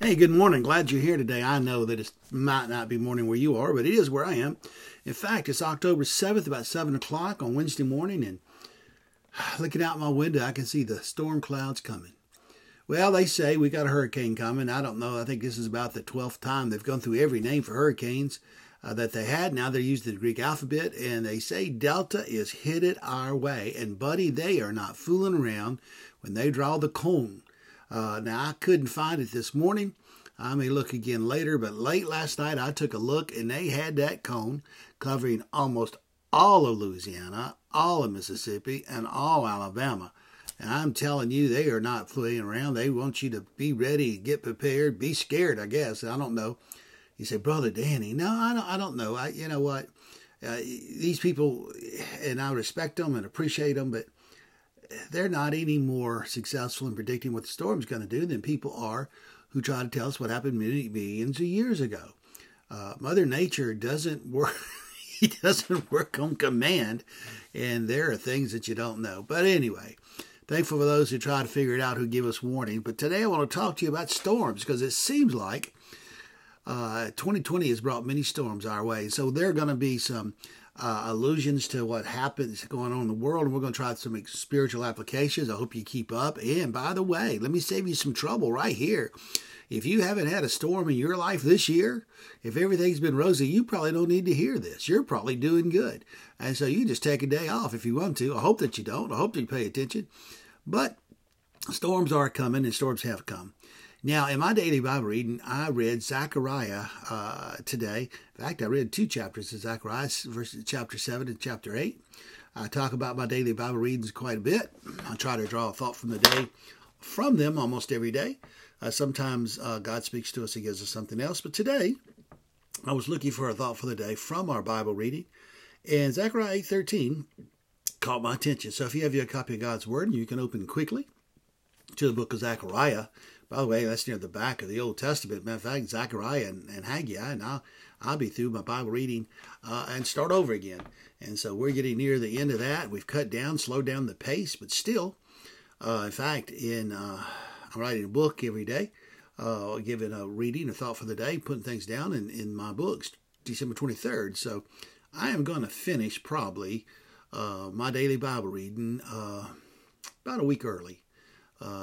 Hey, good morning. Glad you're here today. I know that it might not be morning where you are, but it is where I am. In fact, it's October 7th, about 7 o'clock on Wednesday morning, and looking out my window, I can see the storm clouds coming. Well, they say we got a hurricane coming. I don't know. I think this is about the 12th time they've gone through every name for hurricanes uh, that they had. Now they're using the Greek alphabet, and they say Delta is headed our way. And, buddy, they are not fooling around when they draw the cone. Uh, now, I couldn't find it this morning. I may look again later, but late last night I took a look and they had that cone covering almost all of Louisiana, all of Mississippi, and all Alabama. And I'm telling you, they are not fooling around. They want you to be ready, get prepared, be scared, I guess. I don't know. You say, Brother Danny, no, I don't, I don't know. I, you know what? Uh, these people, and I respect them and appreciate them, but they're not any more successful in predicting what the storm's going to do than people are who try to tell us what happened millions of years ago. Uh, Mother Nature doesn't work. he doesn't work on command, and there are things that you don't know. But anyway, thankful for those who try to figure it out, who give us warning. But today I want to talk to you about storms because it seems like uh, 2020 has brought many storms our way. So there are going to be some uh, allusions to what happens going on in the world, and we're going to try some spiritual applications. I hope you keep up. And by the way, let me save you some trouble right here. If you haven't had a storm in your life this year, if everything's been rosy, you probably don't need to hear this. You're probably doing good. And so you just take a day off if you want to. I hope that you don't. I hope that you pay attention. But storms are coming and storms have come. Now, in my daily Bible reading, I read Zechariah uh, today. In fact, I read two chapters of Zechariah, verses chapter 7 and chapter 8. I talk about my daily Bible readings quite a bit. I try to draw a thought from the day from them almost every day. Uh, sometimes uh, God speaks to us, He gives us something else. But today, I was looking for a thought for the day from our Bible reading. And Zechariah 8.13 caught my attention. So if you have your copy of God's Word, you can open quickly to the book of Zechariah. By the way, that's near the back of the Old Testament. Matter of fact, Zechariah and, and Haggai, and I'll, I'll be through my Bible reading uh, and start over again. And so we're getting near the end of that. We've cut down, slowed down the pace, but still, uh, in fact, in uh, I'm writing a book every day, uh, giving a reading, a thought for the day, putting things down in, in my books, December 23rd. So I am going to finish probably uh, my daily Bible reading uh, about a week early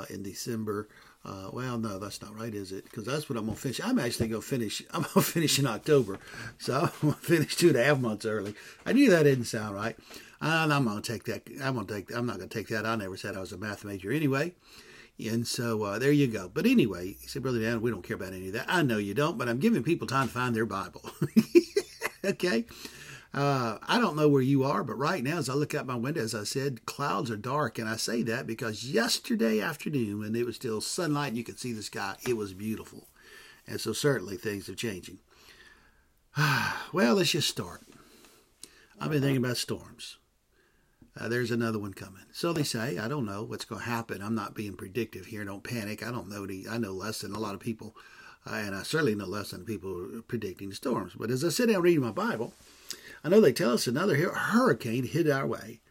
in December uh, well, no, that's not right, is it? Because that's what I'm gonna finish. I'm actually gonna finish. I'm gonna finish in October, so I'm gonna finish two and a half months early. I knew that didn't sound right. And I'm gonna take that. I'm gonna take. I'm not gonna take that. I never said I was a math major anyway. And so uh, there you go. But anyway, he said, Brother Dan, we don't care about any of that. I know you don't, but I'm giving people time to find their Bible. okay. Uh, I don't know where you are, but right now, as I look out my window, as I said, clouds are dark. And I say that because yesterday afternoon, when it was still sunlight and you could see the sky, it was beautiful. And so certainly things are changing. well, let's just start. I've been thinking about storms. Uh, there's another one coming. So they say. I don't know what's going to happen. I'm not being predictive here. Don't panic. I don't know. The, I know less than a lot of people, uh, and I certainly know less than people predicting storms. But as I sit down reading my Bible, I know they tell us another hurricane hit our way.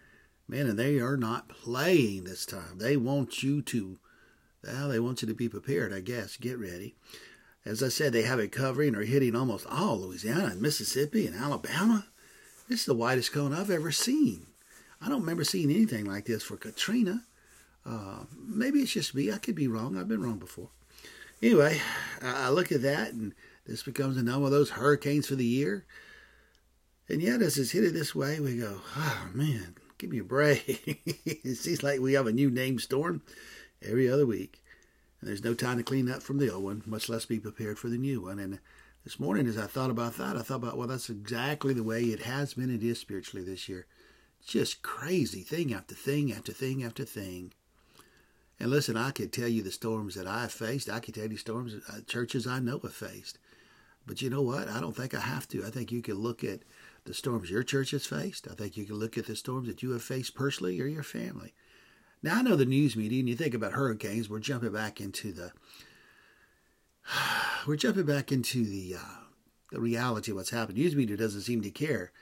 Man, and they are not playing this time. They want you to, well, they want you to be prepared, I guess. Get ready. As I said, they have it covering or hitting almost all Louisiana and Mississippi and Alabama. This is the widest cone I've ever seen. I don't remember seeing anything like this for Katrina. Uh, maybe it's just me. I could be wrong. I've been wrong before. Anyway, I look at that, and this becomes another one of those hurricanes for the year. And yet, as it's headed this way, we go, oh man, give me a break. it seems like we have a new name storm every other week. And there's no time to clean up from the old one, much less be prepared for the new one. And this morning, as I thought about that, I thought about, well, that's exactly the way it has been and is spiritually this year. Just crazy thing after thing after thing after thing. And listen, I could tell you the storms that I've faced. I could tell you storms, uh, churches I know have faced. But you know what? I don't think I have to. I think you can look at the storms your church has faced. I think you can look at the storms that you have faced personally or your family. Now, I know the news media, and you think about hurricanes, we're jumping back into the we're jumping back into the uh, the reality of what's happened. News media doesn't seem to care,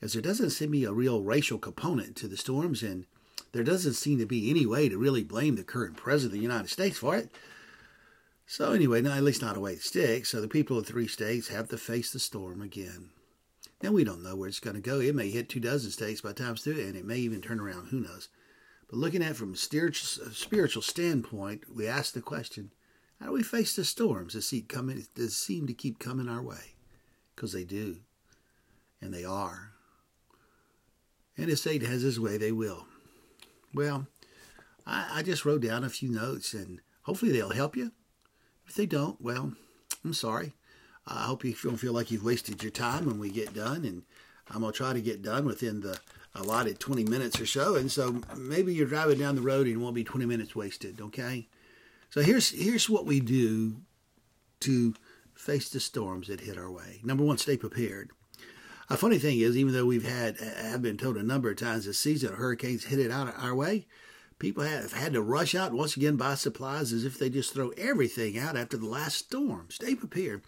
as there doesn't seem to be a real racial component to the storms, and there doesn't seem to be any way to really blame the current president of the United States for it. So anyway, no, at least not a way to stick. So the people of three states have to face the storm again. Now we don't know where it's going to go. It may hit two dozen states by the time it's through, and it may even turn around. Who knows? But looking at it from a spiritual standpoint, we ask the question: How do we face the storms that seem coming? That seem to keep coming our way? Because they do, and they are. And if Satan has his way, they will. Well, I, I just wrote down a few notes, and hopefully they'll help you. If they don't, well, I'm sorry. I hope you don't feel like you've wasted your time when we get done, and I'm gonna try to get done within the allotted 20 minutes or so. And so maybe you're driving down the road and it won't be 20 minutes wasted. Okay. So here's here's what we do to face the storms that hit our way. Number one, stay prepared. A funny thing is, even though we've had, I've been told a number of times this season, hurricanes hit it out of our way. People have had to rush out once again buy supplies as if they just throw everything out after the last storm. Stay prepared.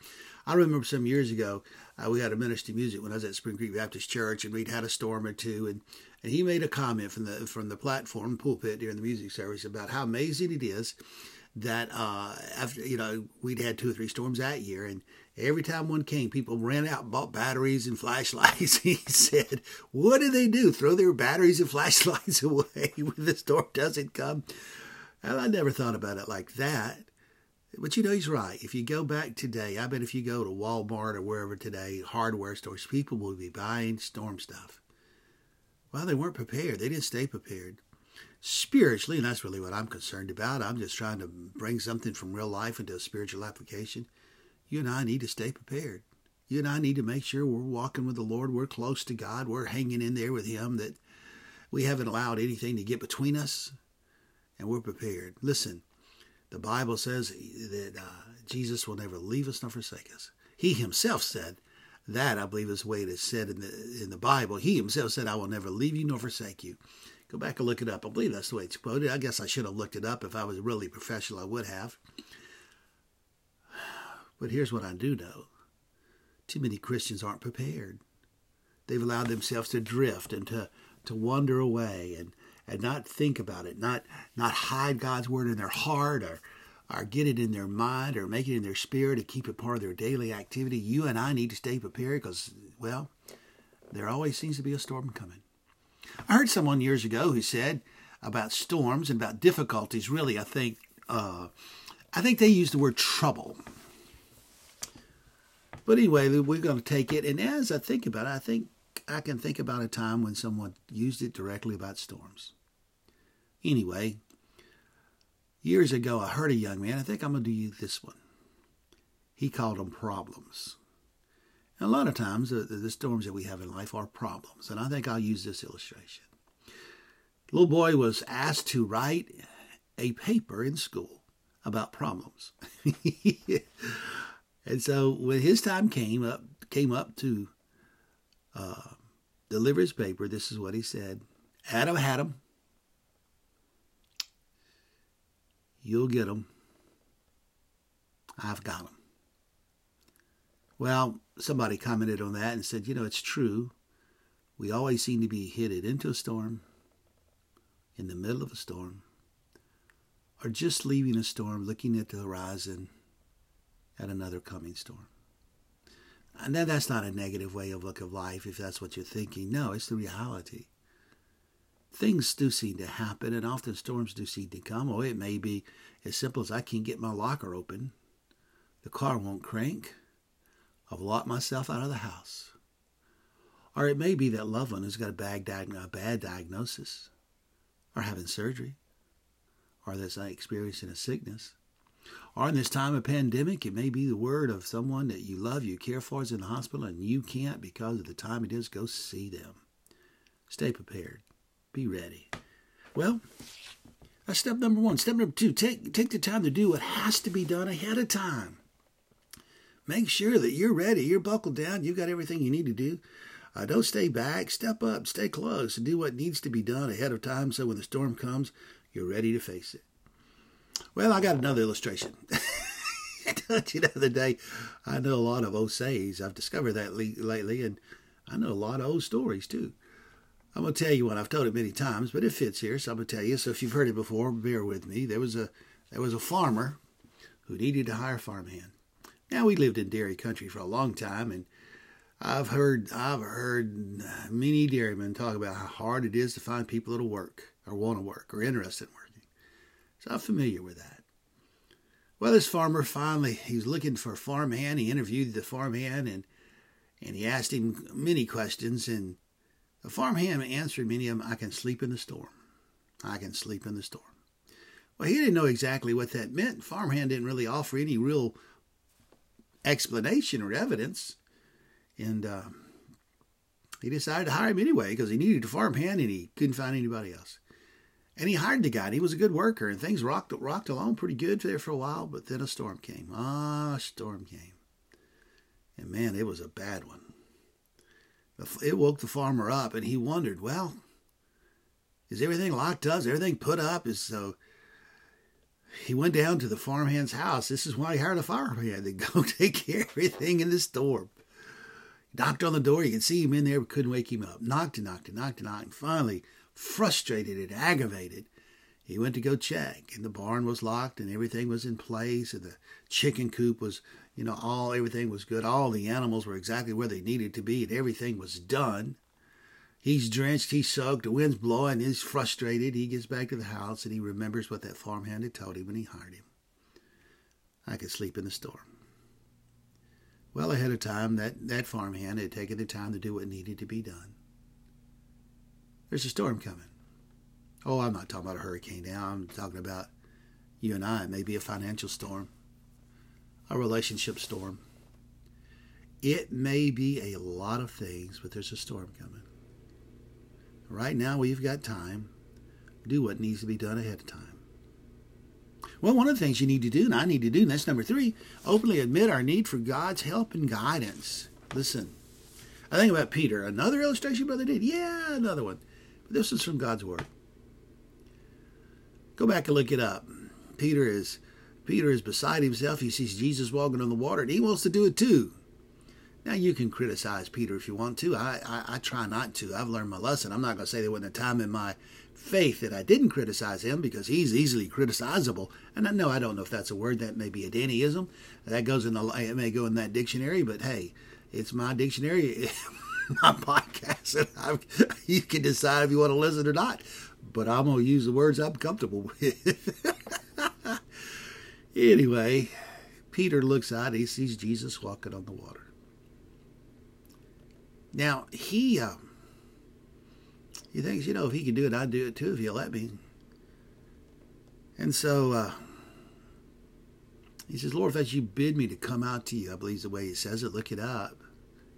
I remember some years ago, uh, we had a ministry music when I was at Spring Creek Baptist Church, and we'd had a storm or two, and, and he made a comment from the from the platform pulpit during the music service about how amazing it is that uh, after you know we'd had two or three storms that year, and every time one came, people ran out bought batteries and flashlights. he said, "What do they do? Throw their batteries and flashlights away when the storm doesn't come?" And I never thought about it like that. But you know, he's right. If you go back today, I bet if you go to Walmart or wherever today, hardware stores, people will be buying storm stuff. Well, they weren't prepared. They didn't stay prepared. Spiritually, and that's really what I'm concerned about. I'm just trying to bring something from real life into a spiritual application. You and I need to stay prepared. You and I need to make sure we're walking with the Lord. We're close to God. We're hanging in there with Him, that we haven't allowed anything to get between us, and we're prepared. Listen, the Bible says that uh, Jesus will never leave us nor forsake us. He himself said that, I believe is the way it is said in the, in the Bible. He himself said, I will never leave you nor forsake you. Go back and look it up. I believe that's the way it's quoted. I guess I should have looked it up. If I was really professional, I would have. But here's what I do know too many Christians aren't prepared. They've allowed themselves to drift and to, to wander away and and not think about it, not not hide God's word in their heart or or get it in their mind or make it in their spirit and keep it part of their daily activity. You and I need to stay prepared because, well, there always seems to be a storm coming. I heard someone years ago who said about storms and about difficulties. Really, I think uh, I think they used the word trouble. But anyway, we're going to take it. And as I think about it, I think I can think about a time when someone used it directly about storms. Anyway, years ago, I heard a young man, I think I'm going to do this one. He called them problems. And a lot of times, the, the storms that we have in life are problems. And I think I'll use this illustration. The little boy was asked to write a paper in school about problems. and so when his time came up, came up to uh, deliver his paper, this is what he said Adam had him. You'll get them. I've got them. Well, somebody commented on that and said, you know, it's true. We always seem to be headed into a storm, in the middle of a storm, or just leaving a storm, looking at the horizon at another coming storm. And then that's not a negative way of look of life if that's what you're thinking. No, it's the reality. Things do seem to happen, and often storms do seem to come. Or it may be as simple as I can't get my locker open, the car won't crank, I've locked myself out of the house. Or it may be that loved one who's got a bad, a bad diagnosis, or having surgery, or that's experiencing a sickness. Or in this time of pandemic, it may be the word of someone that you love, you care for is in the hospital, and you can't because of the time it is. Go see them. Stay prepared. Be ready. Well, that's step number one. Step number two, take take the time to do what has to be done ahead of time. Make sure that you're ready, you're buckled down, you've got everything you need to do. Uh, don't stay back, step up, stay close, and do what needs to be done ahead of time so when the storm comes, you're ready to face it. Well, I got another illustration. You the other day, I know a lot of old sayings. I've discovered that lately, and I know a lot of old stories too. I'm to tell you one. I've told it many times, but it fits here, so I'm to tell you. So if you've heard it before, bear with me. There was a there was a farmer who needed to hire a farmhand. Now we lived in dairy country for a long time, and I've heard I've heard many dairymen talk about how hard it is to find people that'll work or want to work or interested in working. So I'm familiar with that. Well, this farmer finally he was looking for a farmhand. He interviewed the farmhand and and he asked him many questions. And the farmhand answered many of them. I can sleep in the storm. I can sleep in the storm. Well, he didn't know exactly what that meant. Farmhand didn't really offer any real explanation or evidence. And uh, he decided to hire him anyway because he needed a farmhand and he couldn't find anybody else. And he hired the guy, he was a good worker, and things rocked rocked along pretty good there for a while. But then a storm came. Ah, a storm came, and man, it was a bad one. It woke the farmer up, and he wondered, well, is everything locked up? Is everything put up? Is so? He went down to the farmhand's house. This is why he hired a farmhand to go take care of everything in the storm. Knocked on the door. You could see him in there, but couldn't wake him up. Knocked and knocked and knocked and knocked. And finally, frustrated and aggravated, he went to go check, and the barn was locked, and everything was in place, and the chicken coop was, you know, all everything was good. All the animals were exactly where they needed to be, and everything was done. He's drenched, he's soaked, the wind's blowing, he's frustrated. He gets back to the house and he remembers what that farmhand had told him when he hired him. I could sleep in the storm. Well, ahead of time, that, that farmhand had taken the time to do what needed to be done. There's a storm coming. Oh, I'm not talking about a hurricane now. I'm talking about you and I. Maybe a financial storm, a relationship storm. It may be a lot of things, but there's a storm coming. Right now, we've got time. Do what needs to be done ahead of time. Well, one of the things you need to do, and I need to do, and that's number three, openly admit our need for God's help and guidance. Listen, I think about Peter. Another illustration Brother did. Yeah, another one. This is from God's Word. Go back and look it up. Peter is Peter is beside himself. He sees Jesus walking on the water, and he wants to do it too. Now you can criticize Peter if you want to. I, I, I try not to. I've learned my lesson. I'm not going to say there wasn't a time in my faith that I didn't criticize him because he's easily criticizable. And I know I don't know if that's a word that may be a Dannyism. That goes in the it may go in that dictionary, but hey, it's my dictionary. my podcast, and I, you can decide if you want to listen or not. But I'm to use the words I'm comfortable with. anyway, Peter looks out, he sees Jesus walking on the water. Now, he, uh, he thinks, you know, if he can do it, I'd do it too if he'll let me. And so uh, he says, Lord, if that you bid me to come out to you, I believe the way he says it, look it up.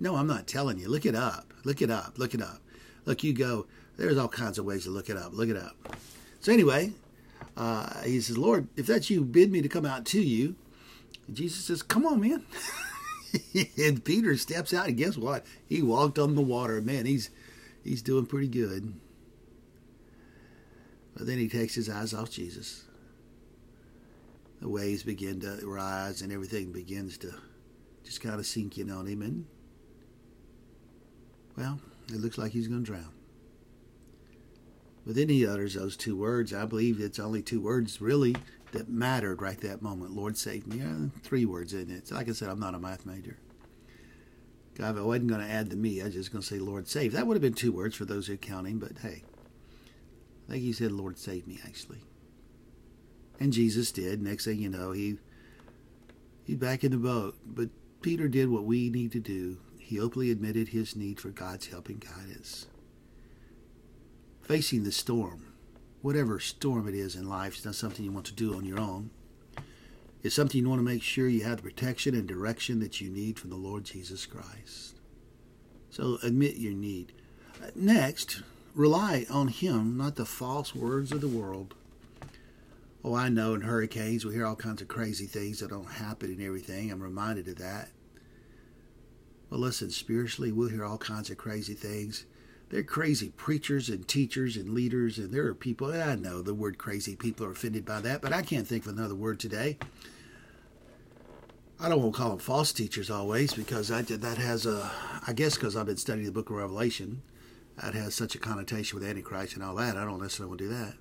No, I'm not telling you. Look it up. Look it up. Look it up. Look, you go. There's all kinds of ways to look it up. Look it up. So anyway, uh, he says, Lord, if that's you, bid me to come out to you. And Jesus says, Come on, man. and Peter steps out, and guess what? He walked on the water. Man, he's he's doing pretty good. But then he takes his eyes off Jesus. The waves begin to rise, and everything begins to just kind of sink in on him, and well, it looks like he's going to drown. But then he utters those two words. I believe it's only two words really that mattered right that moment. Lord save me. Three words in it. Like I said, I'm not a math major. God, I wasn't going to add the me. I was just going to say Lord save. That would have been two words for those who are counting, but hey. I think he said Lord save me actually. And Jesus did. Next thing you know, he he's back in the boat. But Peter did what we need to do he openly admitted his need for God's help and guidance. Facing the storm, whatever storm it is in life, is not something you want to do on your own. It's something you want to make sure you have the protection and direction that you need from the Lord Jesus Christ. So admit your need. Next, rely on Him, not the false words of the world. Oh, I know in hurricanes we hear all kinds of crazy things that don't happen and everything. I'm reminded of that. Well, listen, spiritually, we'll hear all kinds of crazy things. They're crazy preachers and teachers and leaders, and there are people, I know the word crazy, people are offended by that, but I can't think of another word today. I don't want to call them false teachers always because I, that has a, I guess because I've been studying the book of Revelation, that has such a connotation with Antichrist and all that. I don't necessarily want to do that.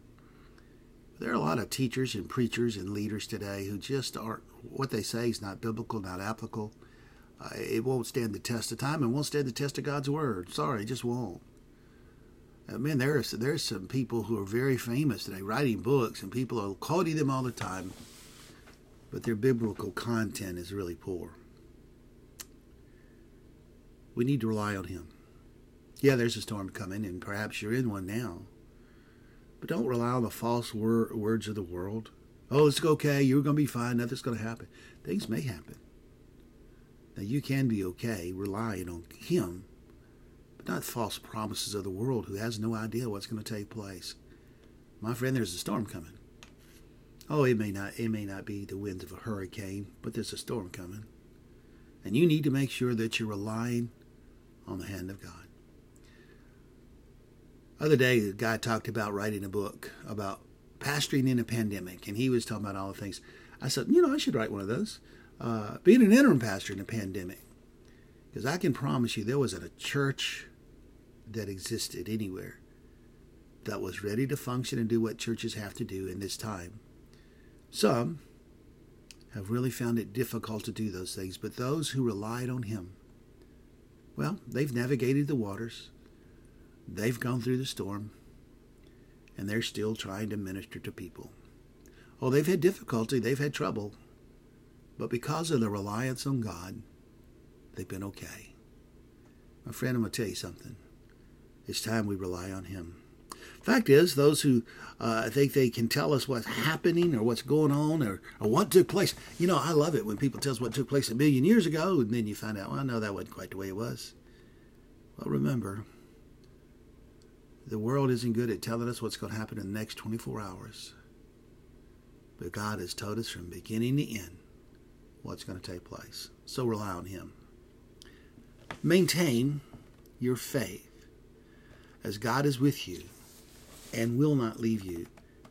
There are a lot of teachers and preachers and leaders today who just aren't what they say is not biblical, not applicable. Uh, it won't stand the test of time and won't stand the test of God's word. Sorry, it just won't. I mean, there's there's some people who are very famous today writing books, and people are quoting them all the time, but their biblical content is really poor. We need to rely on Him. Yeah, there's a storm coming, and perhaps you're in one now. But don't rely on the false wor- words of the world. Oh, it's okay. You're going to be fine. Nothing's going to happen. Things may happen. Now, you can be okay relying on Him, but not false promises of the world who has no idea what's going to take place. My friend, there's a storm coming. Oh, it may not it may not be the winds of a hurricane, but there's a storm coming. And you need to make sure that you're relying on the hand of God. Other day, a guy talked about writing a book about pastoring in a pandemic, and he was talking about all the things. I said, you know, I should write one of those. Uh, being an interim pastor in a pandemic, because I can promise you there wasn't a church that existed anywhere that was ready to function and do what churches have to do in this time. Some have really found it difficult to do those things, but those who relied on Him, well, they've navigated the waters, they've gone through the storm, and they're still trying to minister to people. Oh, they've had difficulty, they've had trouble, but because of their reliance on God, they've been okay. My friend, I'm going to tell you something. It's time we rely on Him. Fact is, those who uh, think they can tell us what's happening or what's going on or, or what took place, you know, I love it when people tell us what took place a million years ago and then you find out, well, no, that wasn't quite the way it was. Well, remember, the world isn't good at telling us what's going to happen in the next 24 hours. But God has told us from beginning to end what's going to take place. So rely on Him. Maintain your faith as God is with you and will not leave you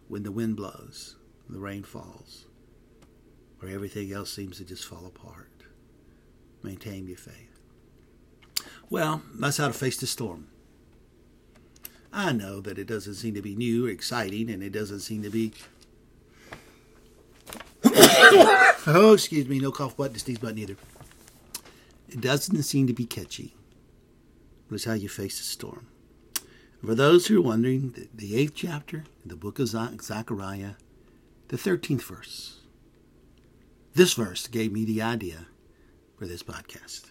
when the wind blows, the rain falls, or everything else seems to just fall apart. Maintain your faith. Well, that's how to face the storm. I know that it doesn't seem to be new or exciting, and it doesn't seem to be. oh, excuse me, no cough button, sneeze button either. It doesn't seem to be catchy. But it's how you face the storm. For those who are wondering, the eighth chapter, in the book of Zechariah, the 13th verse. This verse gave me the idea for this podcast.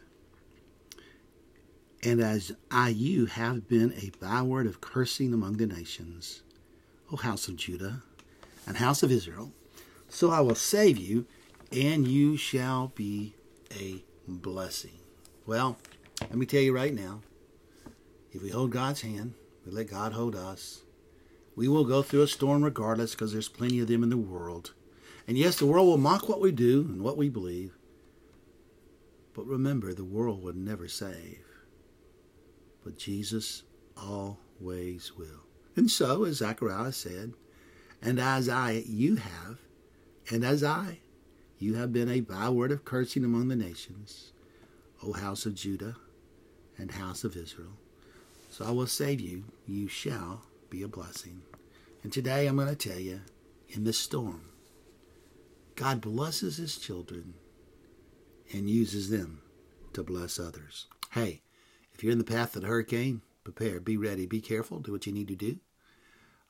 And as I, you, have been a byword of cursing among the nations, O house of Judah and house of Israel, so I will save you, and you shall be a blessing. Well, let me tell you right now if we hold God's hand, we let God hold us. We will go through a storm regardless because there's plenty of them in the world. And yes, the world will mock what we do and what we believe. But remember, the world would never save. But Jesus always will. And so, as Zechariah said, and as I, you have, and as I, you have been a byword of cursing among the nations, O house of Judah and house of Israel. So I will save you, you shall be a blessing. And today I'm going to tell you, in this storm, God blesses his children and uses them to bless others. Hey, if you're in the path of the hurricane, prepare, be ready, be careful, do what you need to do.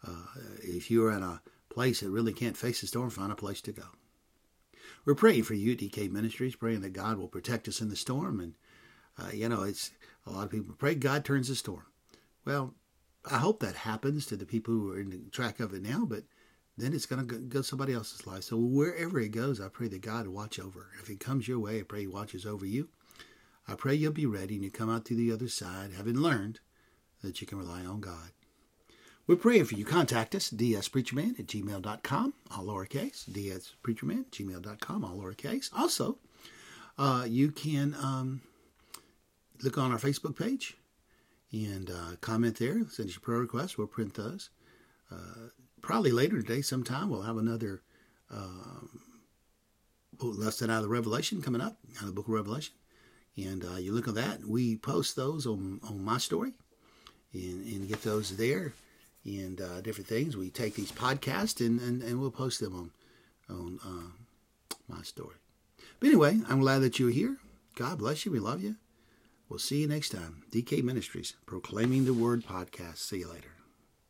Uh, if you're in a place that really can't face the storm, find a place to go. We're praying for you, DK Ministries, praying that God will protect us in the storm. And, uh, you know, it's a lot of people pray God turns the storm. Well, I hope that happens to the people who are in the track of it now, but then it's going to go somebody else's life. So wherever it goes, I pray that God watch over. If it comes your way, I pray He watches over you. I pray you'll be ready and you come out to the other side, having learned that you can rely on God. We're praying for you. Contact us, dspreacherman at gmail.com, all lowercase, dspreacherman gmail.com, all lowercase. Also, uh, you can um, look on our Facebook page and uh, comment there. Send us your prayer requests. We'll print those. Uh, probably later today, sometime, we'll have another um, lesson out of the Revelation coming up, out of the book of Revelation. And uh, you look at that. We post those on, on my story and, and get those there and uh, different things. We take these podcasts and, and, and we'll post them on, on uh, my story. But anyway, I'm glad that you're here. God bless you. We love you. We'll see you next time. DK Ministries, Proclaiming the Word podcast. See you later.